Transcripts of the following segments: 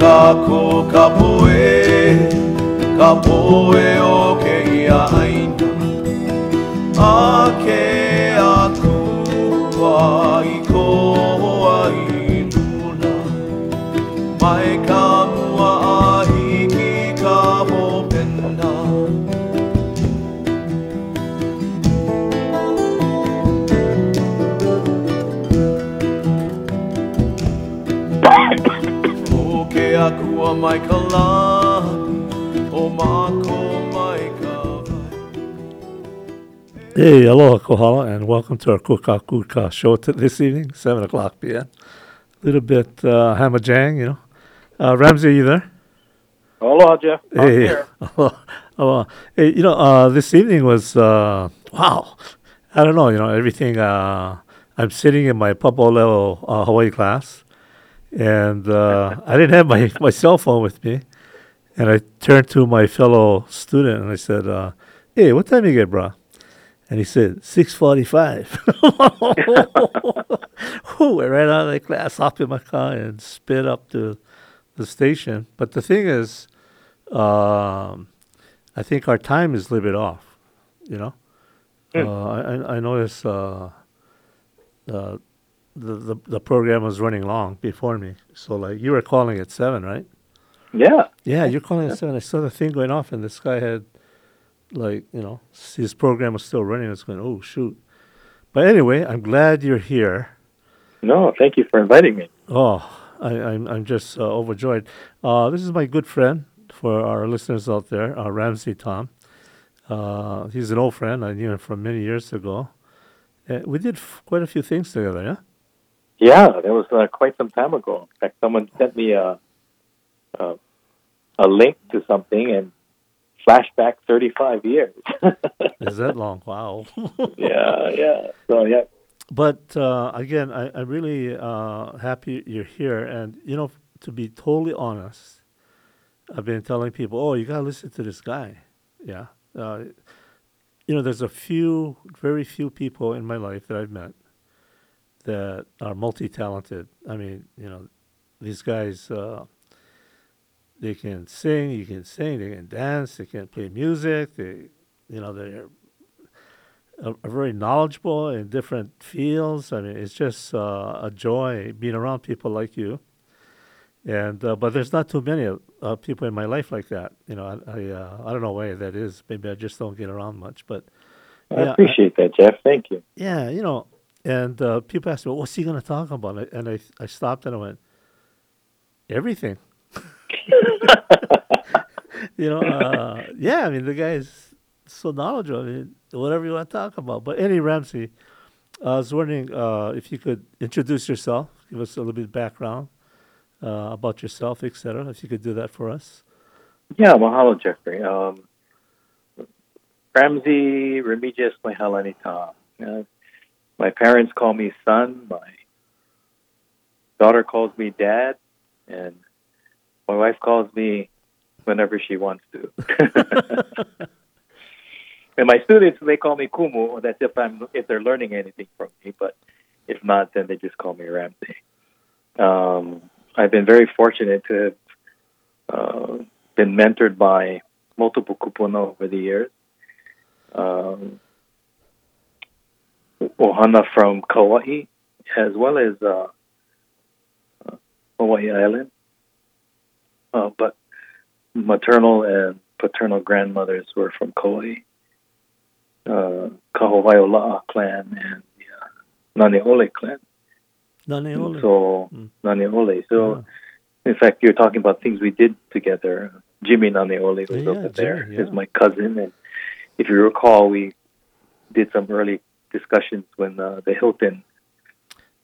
kako ka poe Ka poe o ke ia aina. A ke a i ko ai luna Mai akua mai ka O mako mai Hey, aloha kohala, and welcome to our Kuka Kuka show t- this evening, 7 o'clock p.m. A little bit uh, hammer jang, you know. Uh, Ramsay, are you there? Aloha, Jeff. I'm hey, here. aloha, aloha. Hey, you know, uh, this evening was, uh, wow. I don't know, you know, everything. Uh, I'm sitting in my Papo level uh, Hawaii class, and uh, I didn't have my, my cell phone with me. And I turned to my fellow student and I said, uh, hey, what time you get, bro? And he said, 6.45. Whew, I ran out of the class, hopped in my car, and sped up to the station. But the thing is, um, I think our time is a little bit off, you know? Hmm. Uh, I, I- noticed uh, uh, the, the, the program was running long before me. So, like, you were calling at 7, right? Yeah. Yeah, you're calling at seven. I saw the thing going off, and this guy had, like, you know, his program was still running. It's going, oh shoot. But anyway, I'm glad you're here. No, thank you for inviting me. Oh, I, I'm I'm just uh, overjoyed. Uh, this is my good friend for our listeners out there, uh, Ramsay Taum. Uh, he's an old friend. I knew him from many years ago. Uh, we did f- quite a few things together, yeah. Yeah, that was uh, quite some time ago. In fact, someone sent me a, a a link to something and flashback 35 years. Is that long? Wow. yeah, yeah. So yeah, But uh, again, I, I'm really uh, happy you're here. And, you know, to be totally honest, I've been telling people, oh, you got to listen to this guy. Yeah. Uh, you know, there's a few, very few people in my life that I've met that are multi talented. I mean, you know, these guys, uh, they can sing, you can sing, they can dance, they can play music, they, you know, they're are, are very knowledgeable in different fields. I mean, it's just uh, a joy being around people like you. And uh, but there's not too many uh, people in my life like that. You know, I I, uh, I don't know why that is. Maybe I just don't get around much. But I Yeah, I- appreciate that, Jeff. Thank you. yeah, you know, and uh, people asked me, "What's he going to talk about?" And I- I stopped and I went, "Everything." you know, uh, yeah. I mean, the guy is so knowledgeable. I mean, whatever you want to talk about. But any Ramsay, I was wondering uh, if you could introduce yourself, give us a little bit of background uh, about yourself, etc. If you could do that for us. Yeah, mahalo, Jeffrey. Um, Ramsay Remigius Mahealani Taum. Uh, my parents call me son. My daughter calls me dad, and my wife calls me whenever she wants to. and my students they call me Kumu. That's if I'm if they're learning anything from me. But if not, then they just call me Ramsay. Um, I've been very fortunate to have uh, been mentored by multiple kupuna over the years. Um, Ohana from Kauai, as well as uh, Hawaii Island. Uh, but maternal and paternal grandmothers were from Kauai, uh, clan and the uh, Naneole clan. Naniole. So, Mm. Naneole. So, Yeah. in fact, you're talking about things we did together. Jimmy Naneole was Yeah, over there. Jimmy, Is yeah. my cousin, and if you recall, we did some early discussions when uh, the Hilton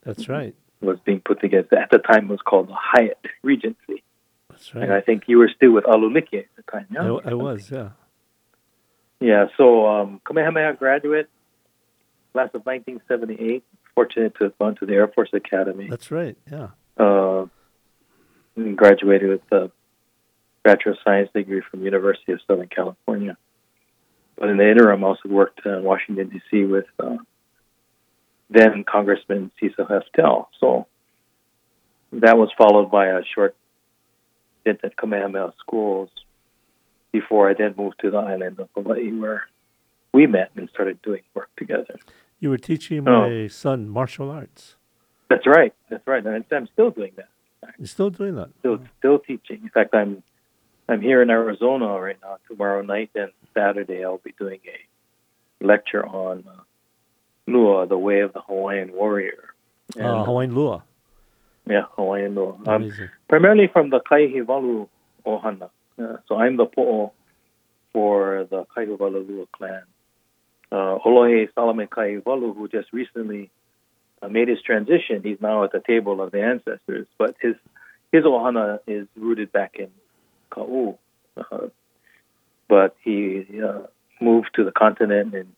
That's right. was being put together. At the time, it was called the Hyatt Regency, That's right. and I think you were still with Alu Like at the time. I, Yeah, I was. Yeah. Yeah. So, um, Kamehameha graduate, class of 1978. Fortunate to have gone to the Air Force Academy. That's right. Yeah. uh, and graduated with a Bachelor of Science degree from University of Southern California. But in the interim, I also worked in Washington, D.C. with uh, then Congressman Cecil Heftel. So that was followed by a short stint at Kamehameha schools before I then moved to the island of Hawaii, where we met and started doing work together. You were teaching Oh. my son martial arts. That's right. That's right. And I'm still doing that. You're still doing that. Still, still teaching. In fact, I'm I'm here in Arizona right now. Tomorrow night and Saturday, I'll be doing a lecture on uh, Lua, the way of the Hawaiian warrior. And, Uh, Hawaiian Lua. yeah, Hawaiian Lua. Um, primarily from the Kaihewalu Ohana. Uh, so I'm the po'o for the Kaihewalu Lua clan. Uh, Olohe Solomon Kaihewalu, who just recently uh, made his transition, he's now at the table of the ancestors, but his his Ohana is rooted back in Ka'u. Uh, but he uh, moved to the continent and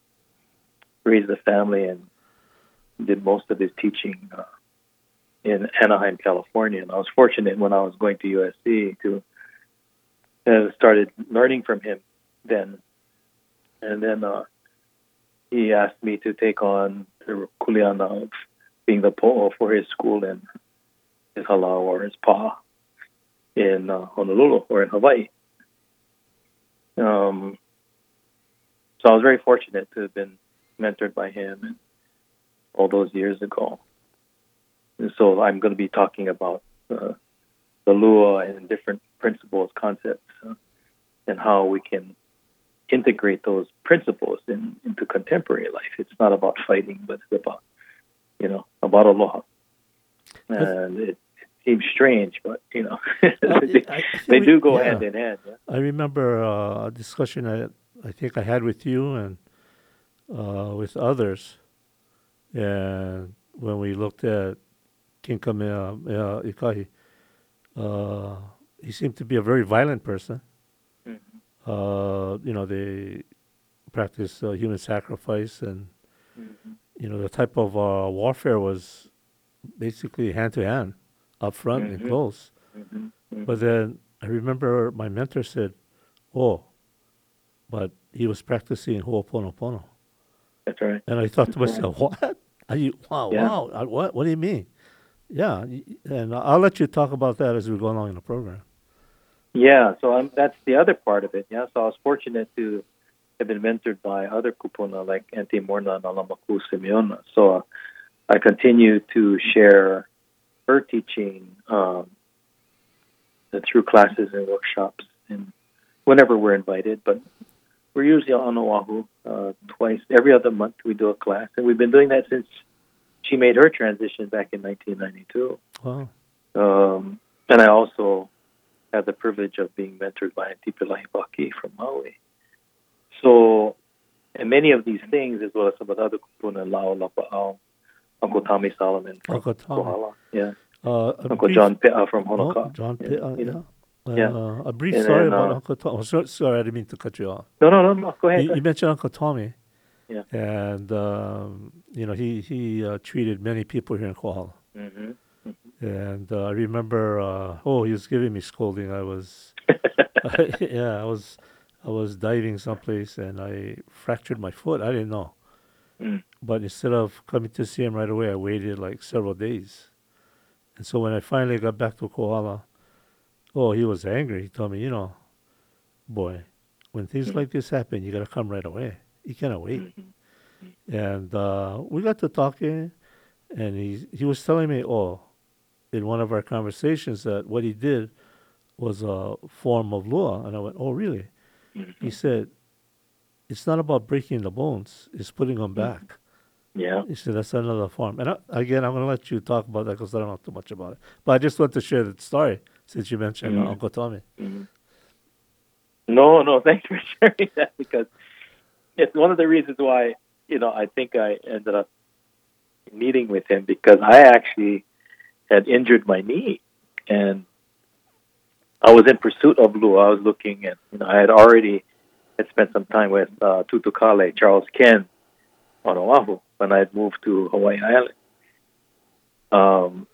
raised a family and did most of his teaching uh, in Anaheim, California. And I was fortunate when I was going to USC to uh, started learning from him then. And then uh, he asked me to take on the kuleana of being the po'o for his school in his halau or his pa in uh, Honolulu or in Hawaii. Um, so I was very fortunate to have been mentored by him all those years ago. And so I'm going to be talking about uh, the Lua and different principles, concepts, uh, and how we can integrate those principles in, into contemporary life. It's not about fighting, but it's about, you know, about aloha. And it, seems strange, but, you know, they, I- I they re- do go yeah. hand in hand. Yeah? I remember uh, a discussion I, I think I had with you and uh, with others, and when we looked at King Ikahi, uh, he seemed to be a very violent person. Mhm. Uh, you know, they practice uh, human sacrifice, and Mhm. you know the type of uh, warfare was basically hand to hand, up front and Mhm. close. Mhm. Mhm. But then I remember my mentor said, "Oh, but he was practicing Ho'oponopono," That's right. and I thought to myself, "What? Are you? Wow, Yeah. wow! uh, What? What do you mean?" Yeah, and I'll let you talk about that as we go along in the program. Yeah, so I'm, that's the other part of it. Yeah, so I was fortunate to have been mentored by other kupuna like Auntie Morrnah and Alamaku Simeona. So uh, I continue to share her teaching um, through classes and workshops, and whenever we're invited. But we're usually on Oahu uh, twice every other month. We do a class, and we've been doing that since she made her transition back in 1992. Wow. Um, and I also had the privilege of being mentored by Auntie Pilahi Paki from Maui. So, and many of these things, as well as some of the other kupuna, La'au Lapa'au, Uncle Tommy Solomon from Uncle Tommy. Kohala, yeah, Uh, Uncle brief- John Pe'a from Oh, Honoka'a. John, yeah, Pitt, uh, you yeah. know. Uh, Yeah. a brief And story then, about uh, Uncle Tommy. Oh, sorry, sorry, I didn't mean to cut you off. No, no, no, no. Go ahead. You, you mentioned Uncle Tommy. Yeah. And um, you know he he uh, treated many people here in Kohala. hmm And uh, I remember, uh, oh, he was giving me scolding. I was, yeah, I was, I was diving someplace and I fractured my foot. I didn't know, Mm. But instead of coming to see him right away, I waited like several days. And so when I finally got back to Kohala, oh, he was angry. He told me, you know, boy, when things like this happen, you gotta come right away. You cannot wait. Mhm. And uh, we got to talking, and he he was telling me, oh, in one of our conversations, that what he did was a form of law. And I went, oh, really? He said, it's not about breaking the bones; it's putting them Mm-hmm. back. Yeah. He said that's another form. And I, again, I'm going to let you talk about that because I don't know too much about it. But I just want to share that story since you mentioned uh, Mhm. Uncle Tommy. Mhm. No, no, thanks for sharing that because it's one of the reasons why, you know, I think I ended up meeting with him because I actually had injured my knee and I was in pursuit of Lua. I was looking at, you know, I had already had spent some time with uh, Tutukale, Charles Kenn on Oahu when I had moved to Hawaii Island. Um,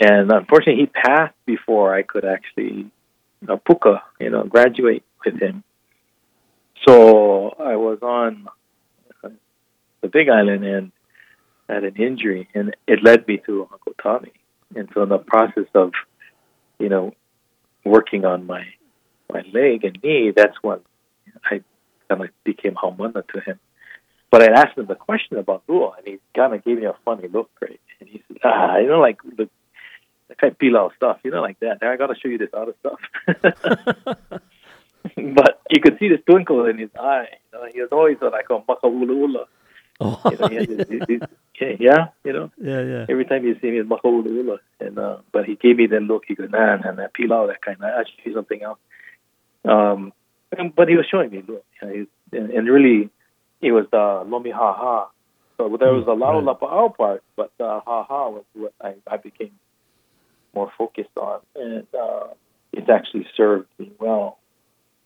and unfortunately, he passed before I could actually uh, puka, you know, graduate with him. So I was on uh, the Big Island and had an injury, and it led me to Uncle Tommy. And so in the process of, you know, working on my my leg and knee, that's when I kind of became Haumana to him. But I asked him the question about Lua, and he kind of gave me a funny look, right? And he said, "Ah, you know, like the that kind of pilau stuff, you know, like that. I got to show you this other stuff." but you could see the twinkle in his eye. You know, he was always like a maka ula ula. Oh, You know, he had this- this- this- yeah, you know. yeah, yeah. Every time you see me, it's maka ula ula. And uh, but he gave me that look. He goes, "Nah, nah, nah, pilau, that kind. I should see something else." Um, and, but he was showing me, look, you know, he, and, and really, it was the lomi ha ha. So there was a la'au Right. lapa'au part, but the ha ha was what I, I became more focused on, and uh, it's actually served me well.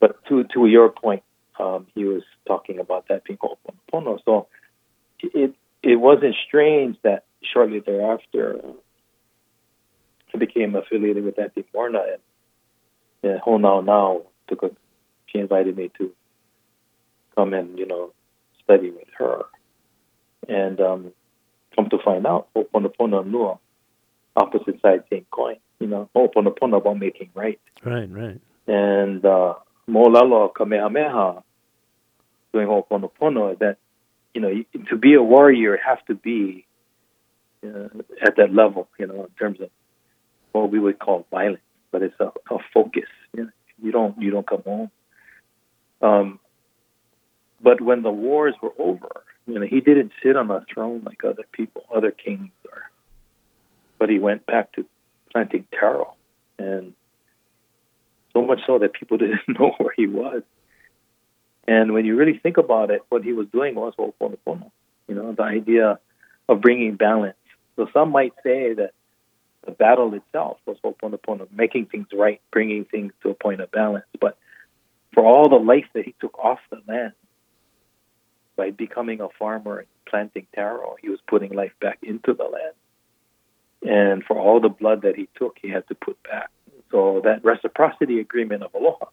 But to to your point, um, he was talking about that being ho'oponopono. So it it wasn't strange that shortly thereafter I became affiliated with Auntie Morrnah, and, and Honao now took a, she invited me to come and you know study with her, and um, come to find out Ho'oponopono and Lua, opposite side, same coin. You know, Ho'oponopono about making right Right, right. and uh, Molalo Kamehameha doing Ho'oponopono that, you know, to be a warrior, you have to be uh, at that level, you know, in terms of what we would call violence, but it's a, a focus. You, know, you don't you don't come home. Um, but when the wars were over, you know, he didn't sit on a throne like other people, other kings, or, but he went back to planting taro and so much so that people didn't know where he was. And when you really think about it, what he was doing was Ho'oponopono, you know, the idea of bringing balance. So some might say that the battle itself was Ho'oponopono, making things right, bringing things to a point of balance. But for all the life that he took off the land by becoming a farmer and planting taro, he was putting life back into the land. And for all the blood that he took, he had to put back. So that reciprocity agreement of aloha,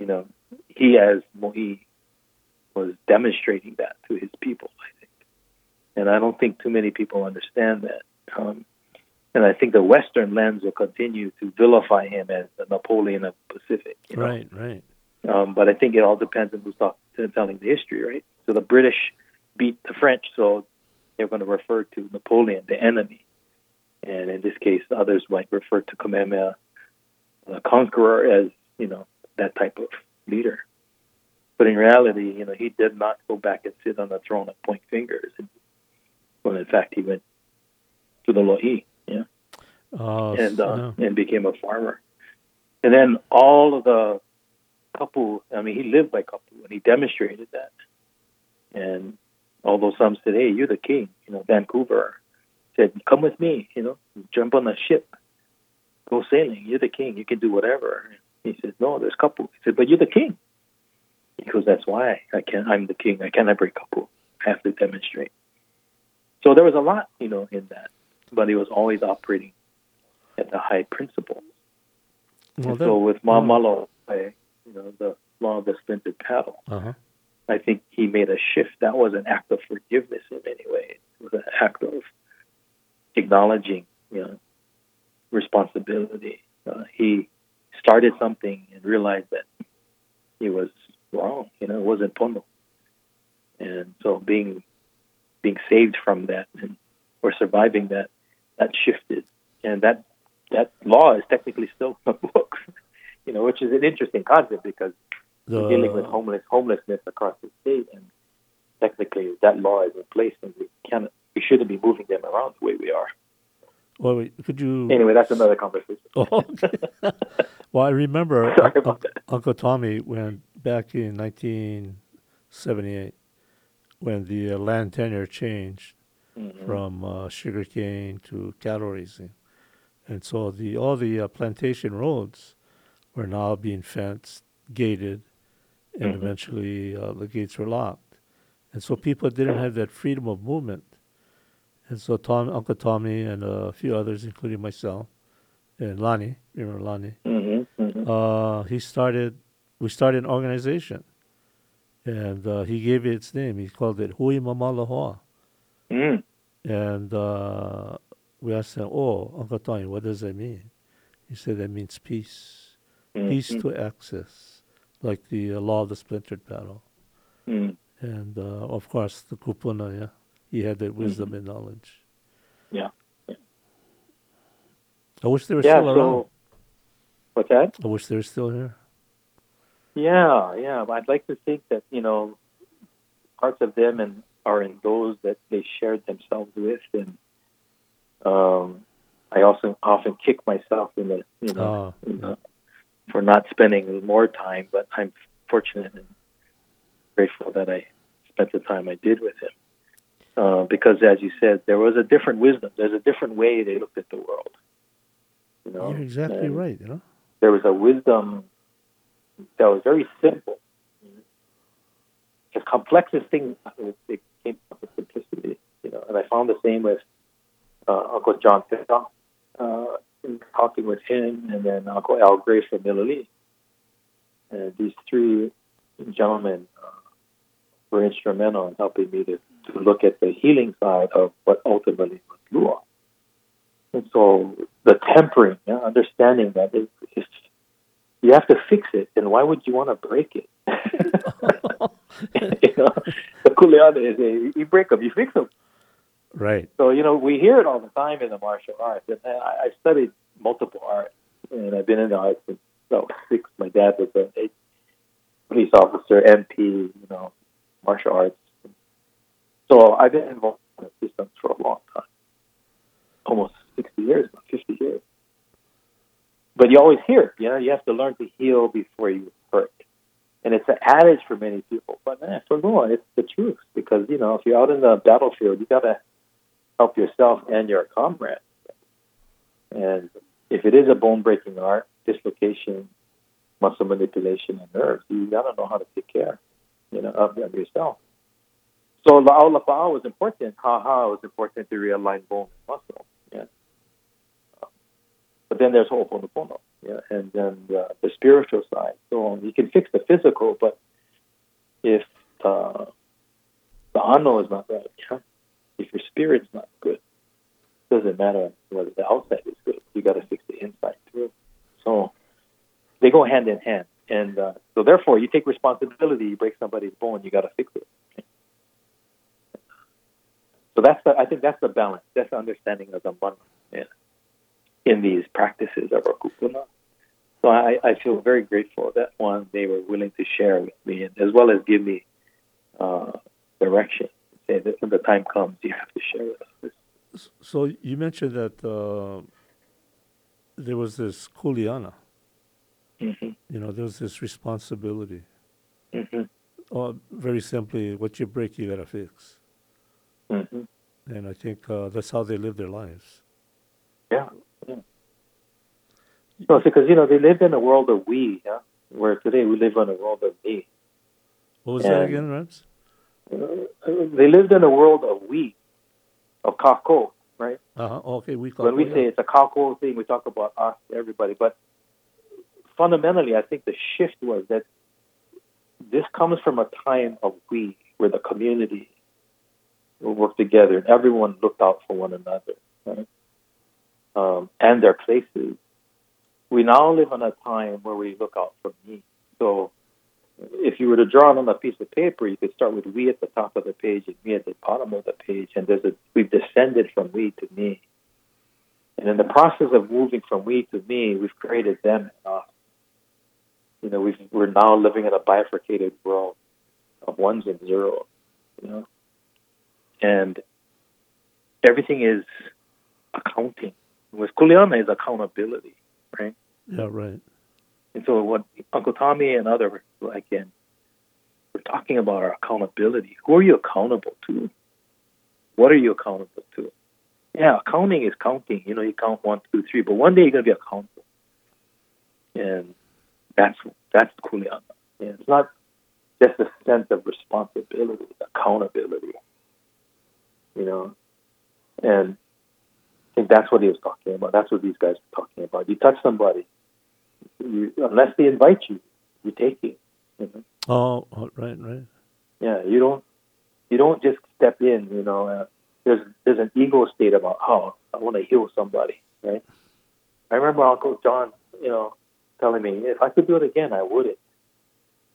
you know, he as Mohi was demonstrating that to his people, I think. And I don't think too many people understand that. Um, and I think the Western lens will continue to vilify him as the Napoleon of the Pacific. You know? Right, right. Um, but I think it all depends on who's talk, telling the history, right? So the British beat the French, so they're going to refer to Napoleon, the enemy. And in this case, others might refer to Kamehameha, the conqueror, as, you know, that type of leader. But in reality, you know, he did not go back and sit on the throne and point fingers. Well, in fact, he went to the Lo'i, yeah Uh, and uh, and became a farmer. And then all of the kapu, I mean, he lived by kapu, and he demonstrated that. And although some said, "Hey, you're the king," you know, Vancouver said, "Come with me," you know, jump on the ship, go sailing. You're the king. You can do whatever. He said, "No, there's kapu." He said, "But you're the king." Because that's why I can. Not I'm the king. I cannot break kapu. I have to demonstrate. So there was a lot, you know, in that, but he was always operating at the high principle. Well, and so with. Mamalo, I, you know, the law of the splintered paddle, uh-huh. I think he made a shift. That was an act of forgiveness in many ways. It was an act of acknowledging, you know, responsibility. Uh, he started something and realized that he was wrong. You know, it wasn't pono. And so being being saved from that and or surviving that, that shifted. And that that law is technically still in the book. You know, which is an interesting concept because The, we're dealing with homeless homelessness across the state, and technically that law is in place, and we can't we shouldn't be moving them around the way we are. well, wait, could you? Anyway, that's another conversation. Oh, okay. well, I remember Sorry about Un- Uncle Tommy when back in 1978 when the uh, land tenure changed Mhm. from uh, sugarcane to cattle raising, and so the all the uh, plantation roads were now being fenced, gated, and Mhm. eventually uh, the gates were locked, and so people didn't have that freedom of movement. And so Tom, Uncle Tommy, and a few others, including myself, and Lonnie, remember Lonnie? Mhm. Mhm. Uh, he started. We started an organization, and uh, he gave it its name. He called it Hui Mamalahoa. Mm. And uh, we asked him, "Oh, Uncle Tommy, what does that mean?" He said that means peace, Mm, peace mm, to access, like the uh, law of the splintered paddle. mm. And uh, of course, the kupuna, yeah, he had that wisdom Mm-hmm. and knowledge. Yeah. I wish they were Yeah. still around. What's that? I wish they were still here. Yeah, yeah. I'd like to think that you know parts of them and are in those that they shared themselves with, and um, I also often kick myself in the you know Ah, in the, for not spending more time. But I'm fortunate and grateful that I spent the time I did with him. Uh, because, as you said, there was a different wisdom. There's a different way they looked at the world. You know, you're exactly and right. You know. there was a wisdom that was very simple. As complex thing it came up with simplicity. You know, and I found the same with uh, Uncle John Pita, uh, talking with him, and then Uncle Al Gray from Millillee. And these three gentlemen uh, were instrumental in helping me to, to look at the healing side of what ultimately was Lua. And so the tempering, yeah, understanding that it, it's, you have to fix it, and why would you want to break it? you know, the kuleana is a you break them, you fix them. Right. So you know, we hear it all the time in the martial arts, and I, I've studied multiple arts, and I've been in the arts since was six. My dad was a, a police officer, MP, you know, martial arts. So I've been involved in systems for a long time, almost sixty years, now, fifty years. But you always hear, it, you know, you have to learn to heal before you hurt. And it's an adage for many people, but eh, for Lua, it's the truth because you know if you're out in the battlefield, you gotta help yourself and your comrade. And if it is a bone breaking art, dislocation, muscle manipulation, and nerves, you gotta know how to take care, you know, of, of yourself. So La'au Lapa'au was important. Ha-ha was important to realign bone and muscle. Yeah. But then there's Ho'oponopono, yeah, and then uh, the spiritual side. So you can fix the physical, but if uh, the ano is not right, yeah, if your spirit's not good, it doesn't matter whether the outside is good. You got to fix the inside too. So they go hand in hand, and uh, so therefore you take responsibility. You break somebody's bone, you got to fix it. So that's the, I think that's the balance. That's the understanding of the mana in these practices of our. So I, I feel very grateful that one they were willing to share with me, and as well as give me uh, direction. Say that when the time comes, you have to share with us. S- So you mentioned that uh, there was this kuleana. Mm-hmm. You know, there was this responsibility. Mm-hmm. Or very simply, what you break, you gotta fix. Mm-hmm. And I think uh, that's how they live their lives. Yeah. yeah. No, because you know they lived in a world of we, yeah? where today we live in a world of me. What was that again, Rams? Uh, they lived in a world of we, of kako, right? Uh huh. Okay, we when we say it's a kako thing, we talk about us, everybody. But fundamentally, I think the shift was that this comes from a time of we, where the community will work together and everyone looked out for one another, right? Um, and their places. We now live in a time where we look out for me. So if you were to draw it on a piece of paper, you could start with we at the top of the page and me at the bottom of the page, and there's a we've descended from we to me. And in the process of moving from we to me, we've created them and us. You know, we've, we're now living in a bifurcated world of ones and zeros. You know, and everything is accounting. With Kuleana is accountability, right? Yeah, right. And so what Uncle Tommy and other like in we're talking about our accountability. Who are you accountable to? What are you accountable to? Yeah, accounting is counting. You know, you count one, two, three, but one day you're gonna be accountable. And that's that's Kuleana. Yeah, it's not just a sense of responsibility, accountability. You know. And I think that's what he was talking about. That's what these guys were talking about. You touch somebody, unless they invite you, you take it. You know? Oh, oh, right, right. Yeah, you don't you don't just step in. You know, uh, there's there's an ego state about oh I want to heal somebody, right? I remember Uncle John, you know, telling me if I could do it again, I wouldn't,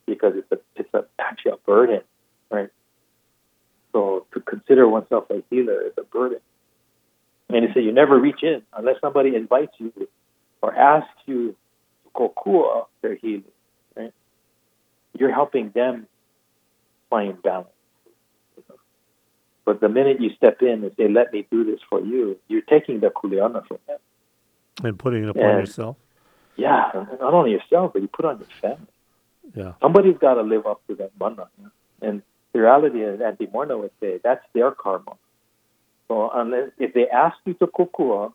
because it's a it's a actually a burden, right? So to consider oneself a healer is a burden. And he said you never reach in unless somebody invites you or asks you kokua their healing, right? You're helping them find balance. But the minute you step in and say, "Let me do this for you," you're taking the kuleana from them. And putting it upon And- yourself. Yeah, not only yourself, but you put on your family. Yeah. Somebody's got to live up to that mana. And the reality is, Auntie Morrnah would say, that's their karma. So unless if they ask you to kokua,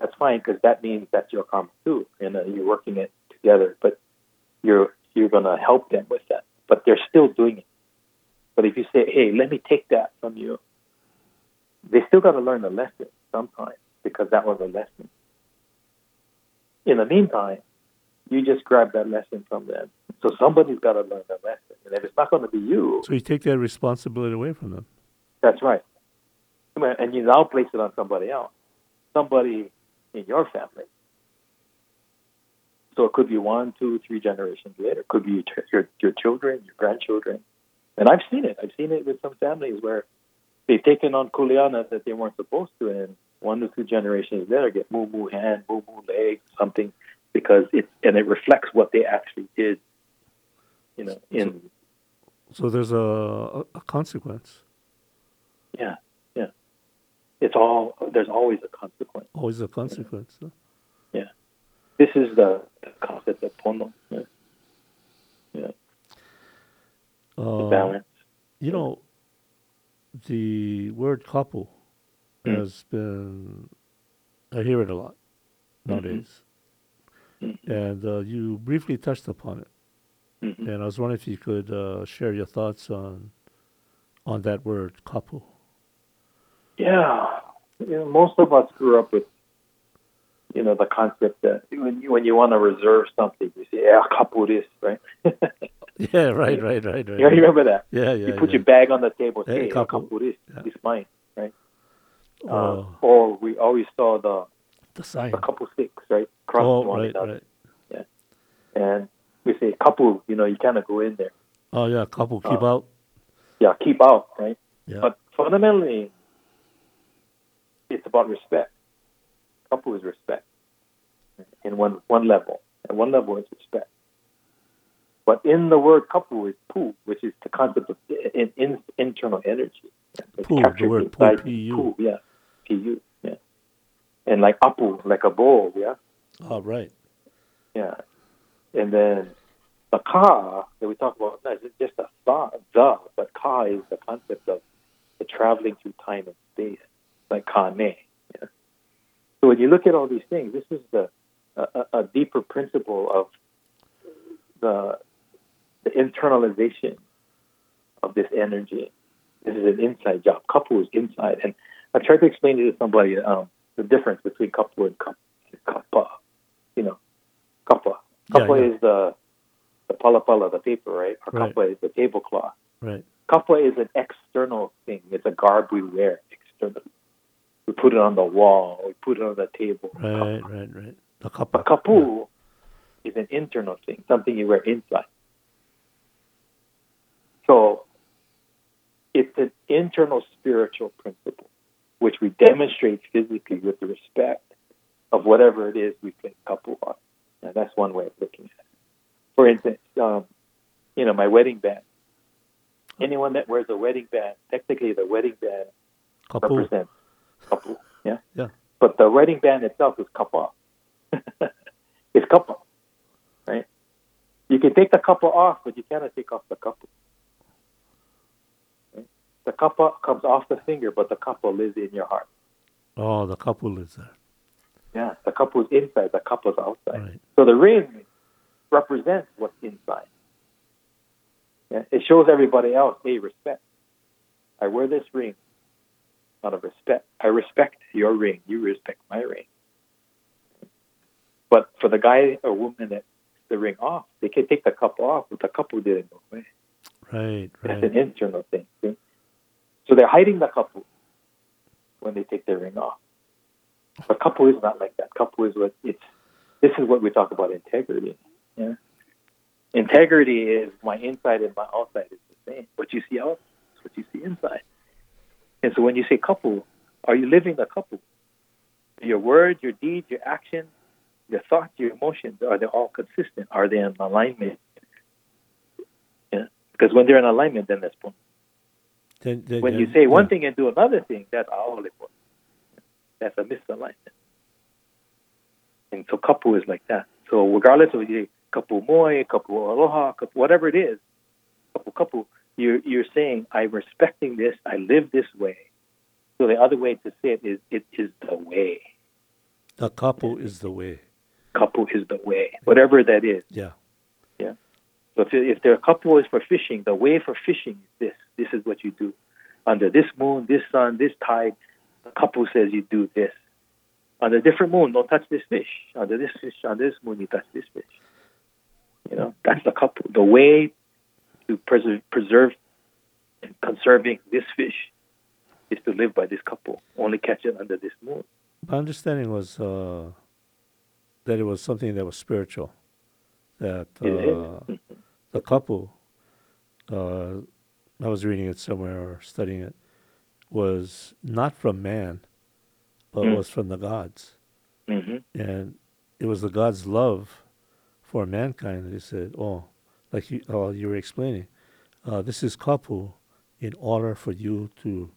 that's fine because that means that's your karma too, and uh, you're working it together. But you're you're gonna help them with that. But they're still doing it. But if you say, hey, let me take that from you, they still got to learn the lesson sometimes because that was a lesson. In the meantime, you just grab that lesson from them. So somebody's got to learn that lesson. And if it's not going to be you, So you take that responsibility away from them. that's right. And you now place it on somebody else, somebody in your family. So it could be one, two, three generations later. It could be your, your, children, your grandchildren. And I've seen it. I've seen it with some families where they've taken on kuleana that they weren't supposed to, and one to two generations later get moo moo hand, moo moo leg, something, because it and it reflects what they actually did. You know, in So there's a, a, consequence. yeah. It's all there's always a consequence. Always a consequence. Yeah, This is the, the concept of pono. Yeah. yeah. The Uh, balance. You know, the word kapu Mm. has been, I hear it a lot nowadays. Mhm. And uh, you briefly touched upon it. Mhm. And I was wondering if you could uh, share your thoughts on on that word kapu. Yeah, you know, most of us grew up with, you know, the concept that when you when you want to reserve something, you say, "Yeah, kapu this," right? Yeah, right, right, right, right. you remember that? Yeah, yeah. you put yeah. your bag on the table, Yeah, say, "Hey, kapu. kapu this, Yeah. this mine," right? Uh, Oh, or we always saw the the sign. the kapu sticks, right, cross Oh, one right, another, right. and we say, "Kapu," you know, you kind of go in there. Oh, yeah, kapu keep Uh, out. Yeah, keep out, right? Yeah. But fundamentally, it's about respect. Kapu is respect in one one level. At one level it's respect. But in the word kapu is pu, which is the concept of in, in, internal energy. It's Pu, the word pu, P-U. pu, yeah, pu, yeah. And like apu, like a bowl, yeah, Oh, right. yeah. And then the ka that we talk about, not just a sa, the, but ka is the concept of the traveling through time and space, like ka ne. Yeah? So when you look at all these things, this is the a, a- deeper principle of the the internalization of this energy. This is an inside job. Kapu is inside, and I tried to explain it to somebody um, the difference between kapu and kappa. You know, kappa. Yeah, Kappa yeah. is the the pala pala, the paper, right? Or Right. kappa is the tablecloth. Right. Kappa is an external thing. It's a garb we wear externally. We put it on the wall. We put it on the table. Right, right, right. The. But kapu is an internal thing, something you wear inside. So it's an internal spiritual principle, which we demonstrate physically with the respect of whatever it is we think kapu on. And that's one way of looking at it. For instance, um, you know, my wedding band. Anyone that wears a wedding band, technically the wedding band Kapu. represents kapu. Yeah. Yeah. But the wedding band itself is kappa. it's kappa, right? You can take the kappa off, but you cannot take off the kappa. Right? The kappa comes off the finger, but the kappa lives in your heart. Oh, the kapu is there. Yeah, the kappa is inside, the kappa is outside. Right. So the ring represents what's inside. Yeah? It shows everybody else, hey, respect. I wear this ring out of respect. I respect your ring. You respect my ring. But for the guy or woman that the ring off, they can take the cup off, but the kapu didn't go away. Right, That's right. an internal thing. See? So they're hiding the kapu when they take their ring off. But kapu is not like that. Kapu is what it's. This is what we talk about integrity. Yeah. Integrity is my inside and my outside is the same. What you see out is what you see inside. And so when you say kapu, are you living the kapu? Your words, your deeds, your actions, your thoughts, your emotions, are they all consistent? Are they in alignment? Yeah. Because when they're in alignment, then that's boom. Then, then, When you say one yeah. thing and do another thing, that's all was. That's a misalignment. And so kapu is like that. So regardless of you kapu moy, kapu aloha, kapu whatever it is, kapu kapu, you're you're saying I'm respecting this, I live this way. So the other way to say it is it is the way. the kapu is the way. Kapu is the way. Whatever that is. Yeah. Yeah. So if, if their kapu is for fishing, the way for fishing is this. This is what you do. Under this moon, this sun, this tide, the kapu says you do this. On a different moon, don't touch this fish. Under this fish, on this moon, you touch this fish. You know, that's the kapu. The way to preserve, preserve and conserving this fish is to live by this kapu. Only catch it under this moon. My understanding was uh, that it was something that was spiritual. That uh, the kapu, uh, I was reading it somewhere or studying it, was not from man, but Mm. was from the gods. hmm And it was the God's love for mankind. that He said, "Oh, like you, uh, you were explaining, uh, this is kapu in order for you to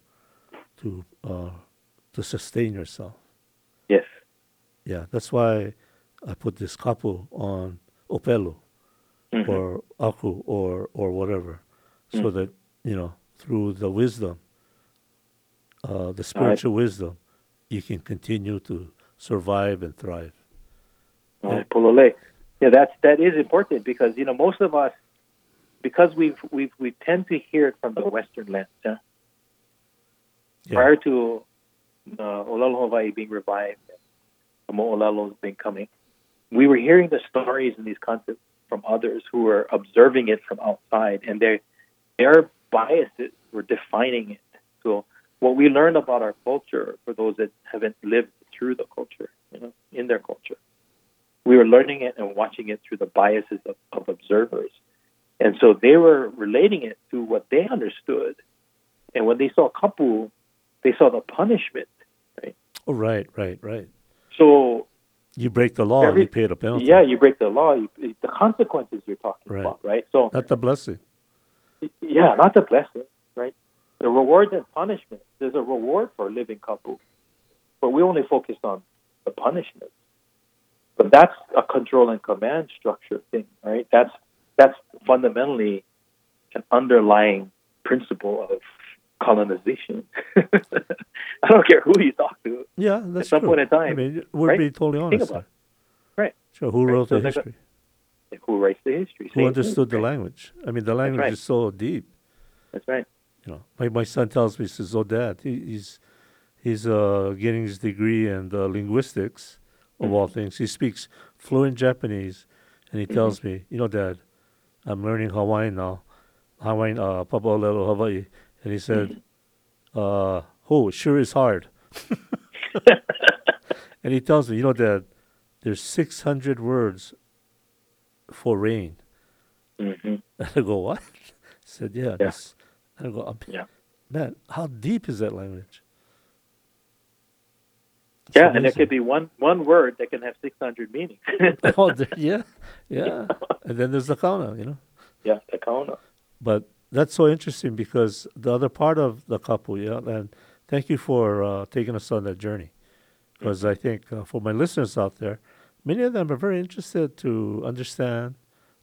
to uh, to sustain yourself." Yes. Yeah, that's why I put this kapu on Opelu Mhm. or Aku or or whatever, so Mm. that you know through the wisdom, uh, the spiritual wisdom, you can continue to survive and thrive. Yeah, that's that is important because you know most of us, because we've we've we tend to hear it from the Western lens. Yeah? Yeah. Prior to uh, Olelo Hawaii being revived, and Mo'olalo's been coming, we were hearing the stories and these concepts from others who were observing it from outside, and their their biases were defining it. So what we learn about our culture, for those that haven't lived through the culture, you know, in their culture, we were learning it and watching it through the biases of, of observers. And so they were relating it to what they understood. And when they saw kapu, they saw the punishment. Oh, right, right, right. So, You break the law, Every- you pay the penalty. yeah, you break the law, you, the consequences you're talking Right. about, right? So, Not the blessing. yeah, not the blessing, right? The reward and punishment. There's a reward for living kapu, but we only focused on the punishment. But that's a control and command structure thing, right? That's that's fundamentally an underlying principle of colonization. I don't care who you talk to. Yeah, that's some true. point in time, I mean, we're right? being totally honest. about there. Right. So Who Right, wrote so the history? Who writes the history? Who Same understood the right? language? I mean, the language right. is so deep. That's right. You know, my my son tells me, he says, "Oh, Dad, he, he's he's uh, getting his degree in uh, linguistics of all Mm-hmm. things. He speaks fluent Japanese, and he tells me, you know, Dad, I'm learning Hawaiian now, Hawaiian, uh, Papa'olelo, Hawaii." And he said, Mm-hmm. uh, "Oh, sure is hard." and he tells me, you know, Dad, there's 600 words for rain. hmm And I go, what? He said, yeah. Yeah. And I go, "Um, Yeah. man, how deep is that language? Yeah, and there could be one one word that can have six hundred meanings. oh, there, yeah, yeah. And then there's the kaona, you know. yeah, the kaona. But that's so interesting because the other part of the kapu, yeah, and thank you for uh, taking us on that journey. Because I think uh, for my listeners out there, many of them are very interested to understand,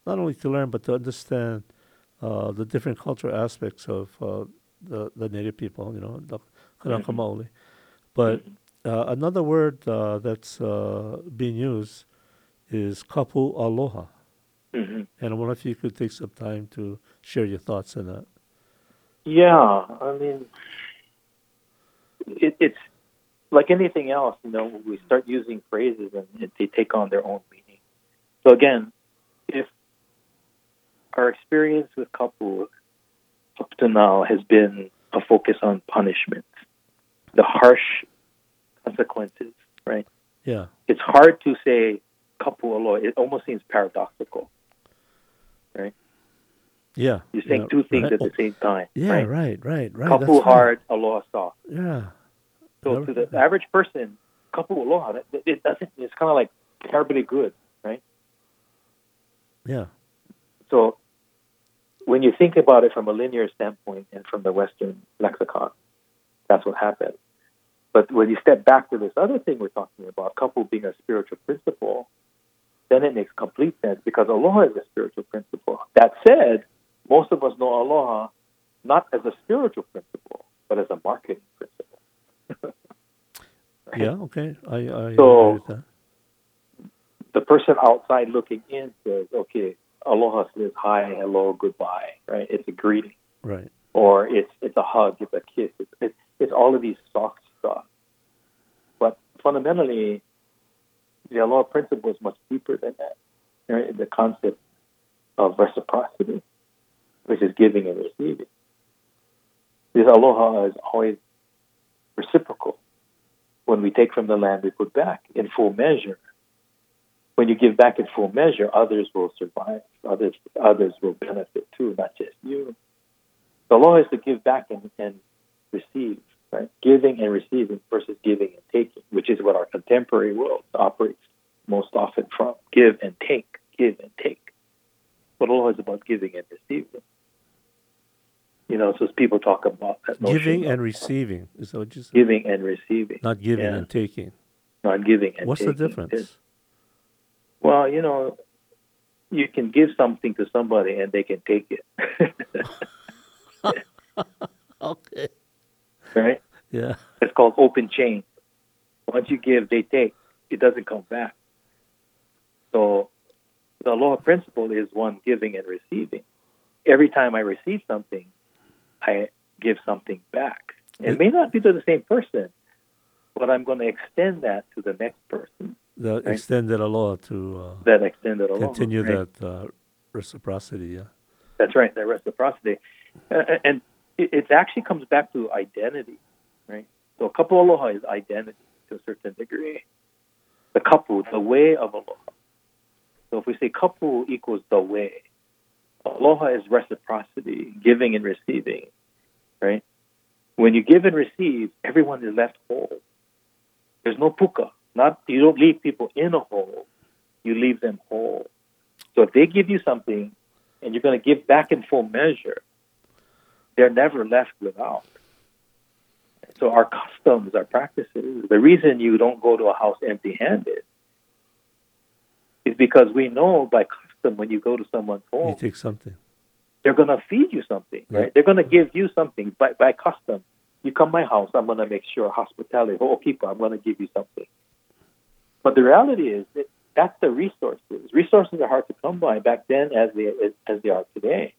not only to learn, but to understand uh, the different cultural aspects of uh, the, the native people, you know, the Kanaka Maoli. But uh, another word uh, that's uh, being used is kapu aloha. hmm And I wonder if you could take some time to share your thoughts on that. Yeah, I mean, it, it's like anything else. You know, we start using phrases and it, they take on their own meaning. So again, if our experience with kapu up to now has been a focus on punishment, the harsh consequences right? Yeah. It's hard to say kapu aloha. It almost seems paradoxical. Right? Yeah. You're saying yeah, two things right. at the same time. Yeah, right? right, right, right. Kapu that's right. hard, aloha soft. Yeah. So to the average person, kapu aloha, that- it doesn't. It's kind of like terribly good, right? Yeah. So when you think about it from a linear standpoint and from the Western lexicon, that's what happened. But when you step back to this other thing we're talking about, kapu being a spiritual principle, then it makes complete sense because aloha is a spiritual principle. That said, most of us know aloha not as a spiritual principle, but as a marketing principle. Right? Yeah. Okay. I I So- agree with that. the person outside looking in says, okay, aloha says hi, hello, goodbye, right? It's a greeting. Right. or it's it's a hug, it's a kiss, it's it's, it's all of these soft But fundamentally, the aloha principle is much deeper than that. Right? The concept of reciprocity, which is giving and receiving. This aloha is always reciprocal. When we take from the land, we put back in full measure. When you give back in full measure, others will survive. Others others will benefit too, not just you. The law is to give back and, and receive, right? Giving and receiving versus giving and taking, which is what our contemporary world operates most often from. Give and take, give and take. But law is about giving and receiving. You know, so people talk about that Giving and receiving is that what you said? giving and receiving, Not giving yeah. and taking. not giving and What's the taking. difference? Well, you know, you can give something to somebody and they can take it, Okay. Right? Yeah. It's called open chain. Once you give, they take. It doesn't come back. So the law of principle is one giving and receiving. Every time I receive something, I give something back. It may not be to the same person, but I'm going to extend that to the next person The extended law to uh, that extended along. continue right? that uh, reciprocity. Yeah. That's right, that reciprocity. Uh, and it, it actually comes back to identity, right? So a kapu aloha is identity to a certain degree. The kapu, the way of aloha. So if we say kapu equals the way, aloha is reciprocity, giving and receiving, right? When you give and receive, everyone is left whole. There's no puka. Not you don't leave people in a hole. You leave them whole. So if they give you something and you're going to give back in full measure, they're never left without. So our customs, our practices, the reason you don't go to a house empty-handed is because we know by custom when you go to someone's home, You take something. they're going to feed you something, right? Yeah. They're going to give you something by, by custom. You come to my house, I'm going to make sure hospitality, oh, keeper, I'm going to give you something. But the reality is that that's the resources. Resources are hard to come by back then as they as they are today.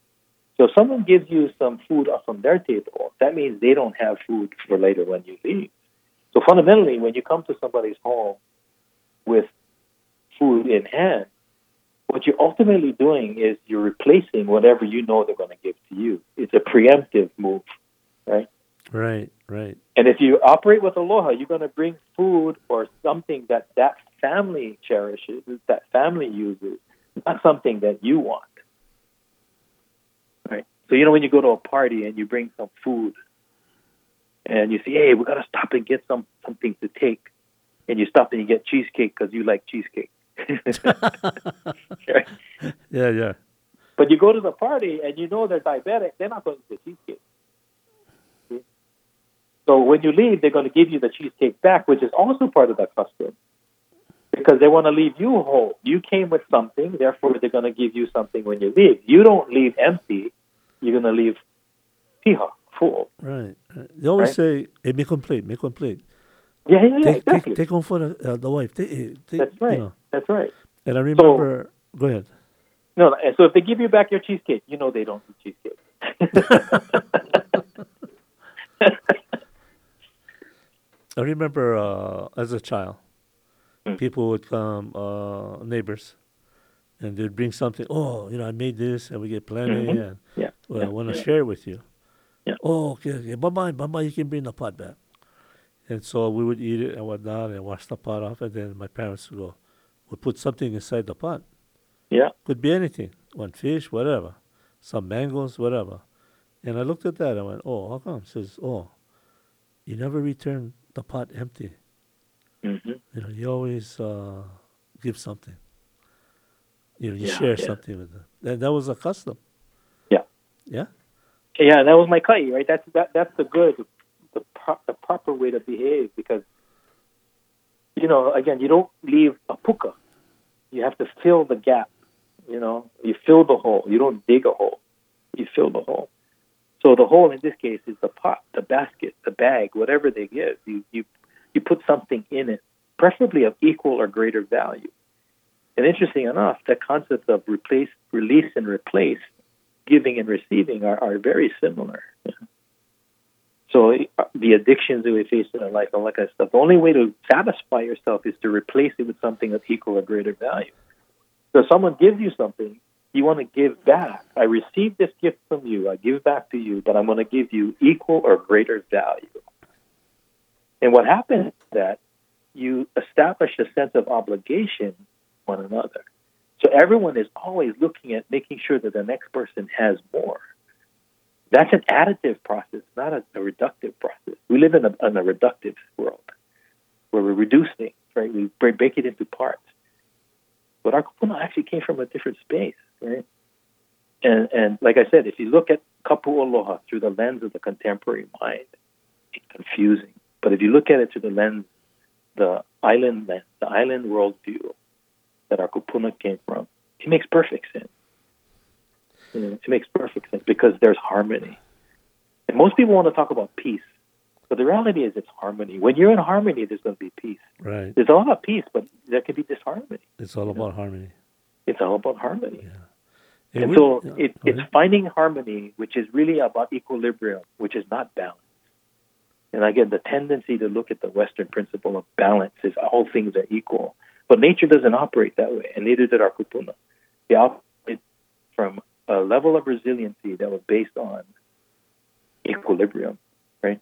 So if someone gives you some food off from their table, that means they don't have food for later when you leave. So fundamentally, when you come to somebody's home with food in hand, what you're ultimately doing is you're replacing whatever you know they're going to give to you. It's a preemptive move, right? Right. Right. And if you operate with aloha, you're going to bring food or something that that family cherishes, that family uses, not something that you want. So, you know, when you go to a party and you bring some food and you say, hey, we got to stop and get some something to take. And you stop and you get cheesecake because you like cheesecake. Right? Yeah. Yeah. But you go to the party and you know they're diabetic, they're not going to get cheesecake. See? So when you leave, they're going to give you the cheesecake back, which is also part of the custom. Because they want to leave you whole. You came with something, therefore they're going to give you something when you leave. You don't leave empty, you're going to leave piha, full. Right. They always Right? say, hey, make complete, make complete. Yeah, yeah, yeah, Take, exactly. take, take home for the, uh, the wife. Take, eh, That's right. You know. That's right. And I remember, go ahead. No, so if they give you back your cheesecake, you know they don't eat cheesecake. I remember uh, as a child, Mm. people would come, uh, neighbors, and they'd bring something. Oh, you know, I made this, and we get plenty, Mhm. and yeah. Well, I want to share it with you. Yeah. Oh, okay, okay. Bye bye, bye bye. You can bring the pot back. And so we would eat it and whatnot and wash the pot off, and then my parents would go, would put something inside the pot. Yeah. Could be anything, one fish, whatever, some mangoes, whatever. And I looked at that and I went, oh, how come? Says, oh, you never return the pot empty. hmm You know, you always uh, give something. You know, you Yeah, share yeah. something with them. And that was a custom. Yeah. Yeah. That was maika'i, right? That's that that's the good, the pro- the proper way to behave because, you know, again, you don't leave a puka. You have to fill the gap. You know, you fill the hole. You don't dig a hole. You fill the hole. So the hole in this case is the pot, the basket, the bag, whatever they give. You you you put something in it, preferably of equal or greater value. And interesting enough, the concept of replace, release, and replace giving and receiving are, are very similar. So uh, the addictions that we face in our life, all that kind of stuff, the only way to satisfy yourself is to replace it with something of equal or greater value. So if someone gives you something, you want to give back. I received this gift from you. I give back to you, but I'm going to give you equal or greater value. And what happens is that you establish a sense of obligation one another. So everyone is always looking at making sure that the next person has more. That's an additive process, not a, a reductive process. We live in a, in a reductive world where we reduce things, right? We break, it into parts. But our kupuna actually came from a different space, right? And, and like I said, if you look at kapu aloha through the lens of the contemporary mind, it's confusing. But if you look at it through the lens, the island lens, the island worldview, that our kupuna came from, it makes perfect sense. You know, it makes perfect sense because there's harmony. And most people want to talk about peace, but the reality is it's harmony. When you're in harmony, there's going to be peace. Right. There's a lot of peace, but there can be disharmony. It's all about harmony. It's all about harmony. Yeah. And we- so yeah, it, go it's finding harmony, which is really about equilibrium, which is not balance. And again, the tendency to look at the Western principle of balance is all things are equal. But nature doesn't operate that way, and neither did our kupuna. They operate from a level of resiliency that was based on equilibrium, right?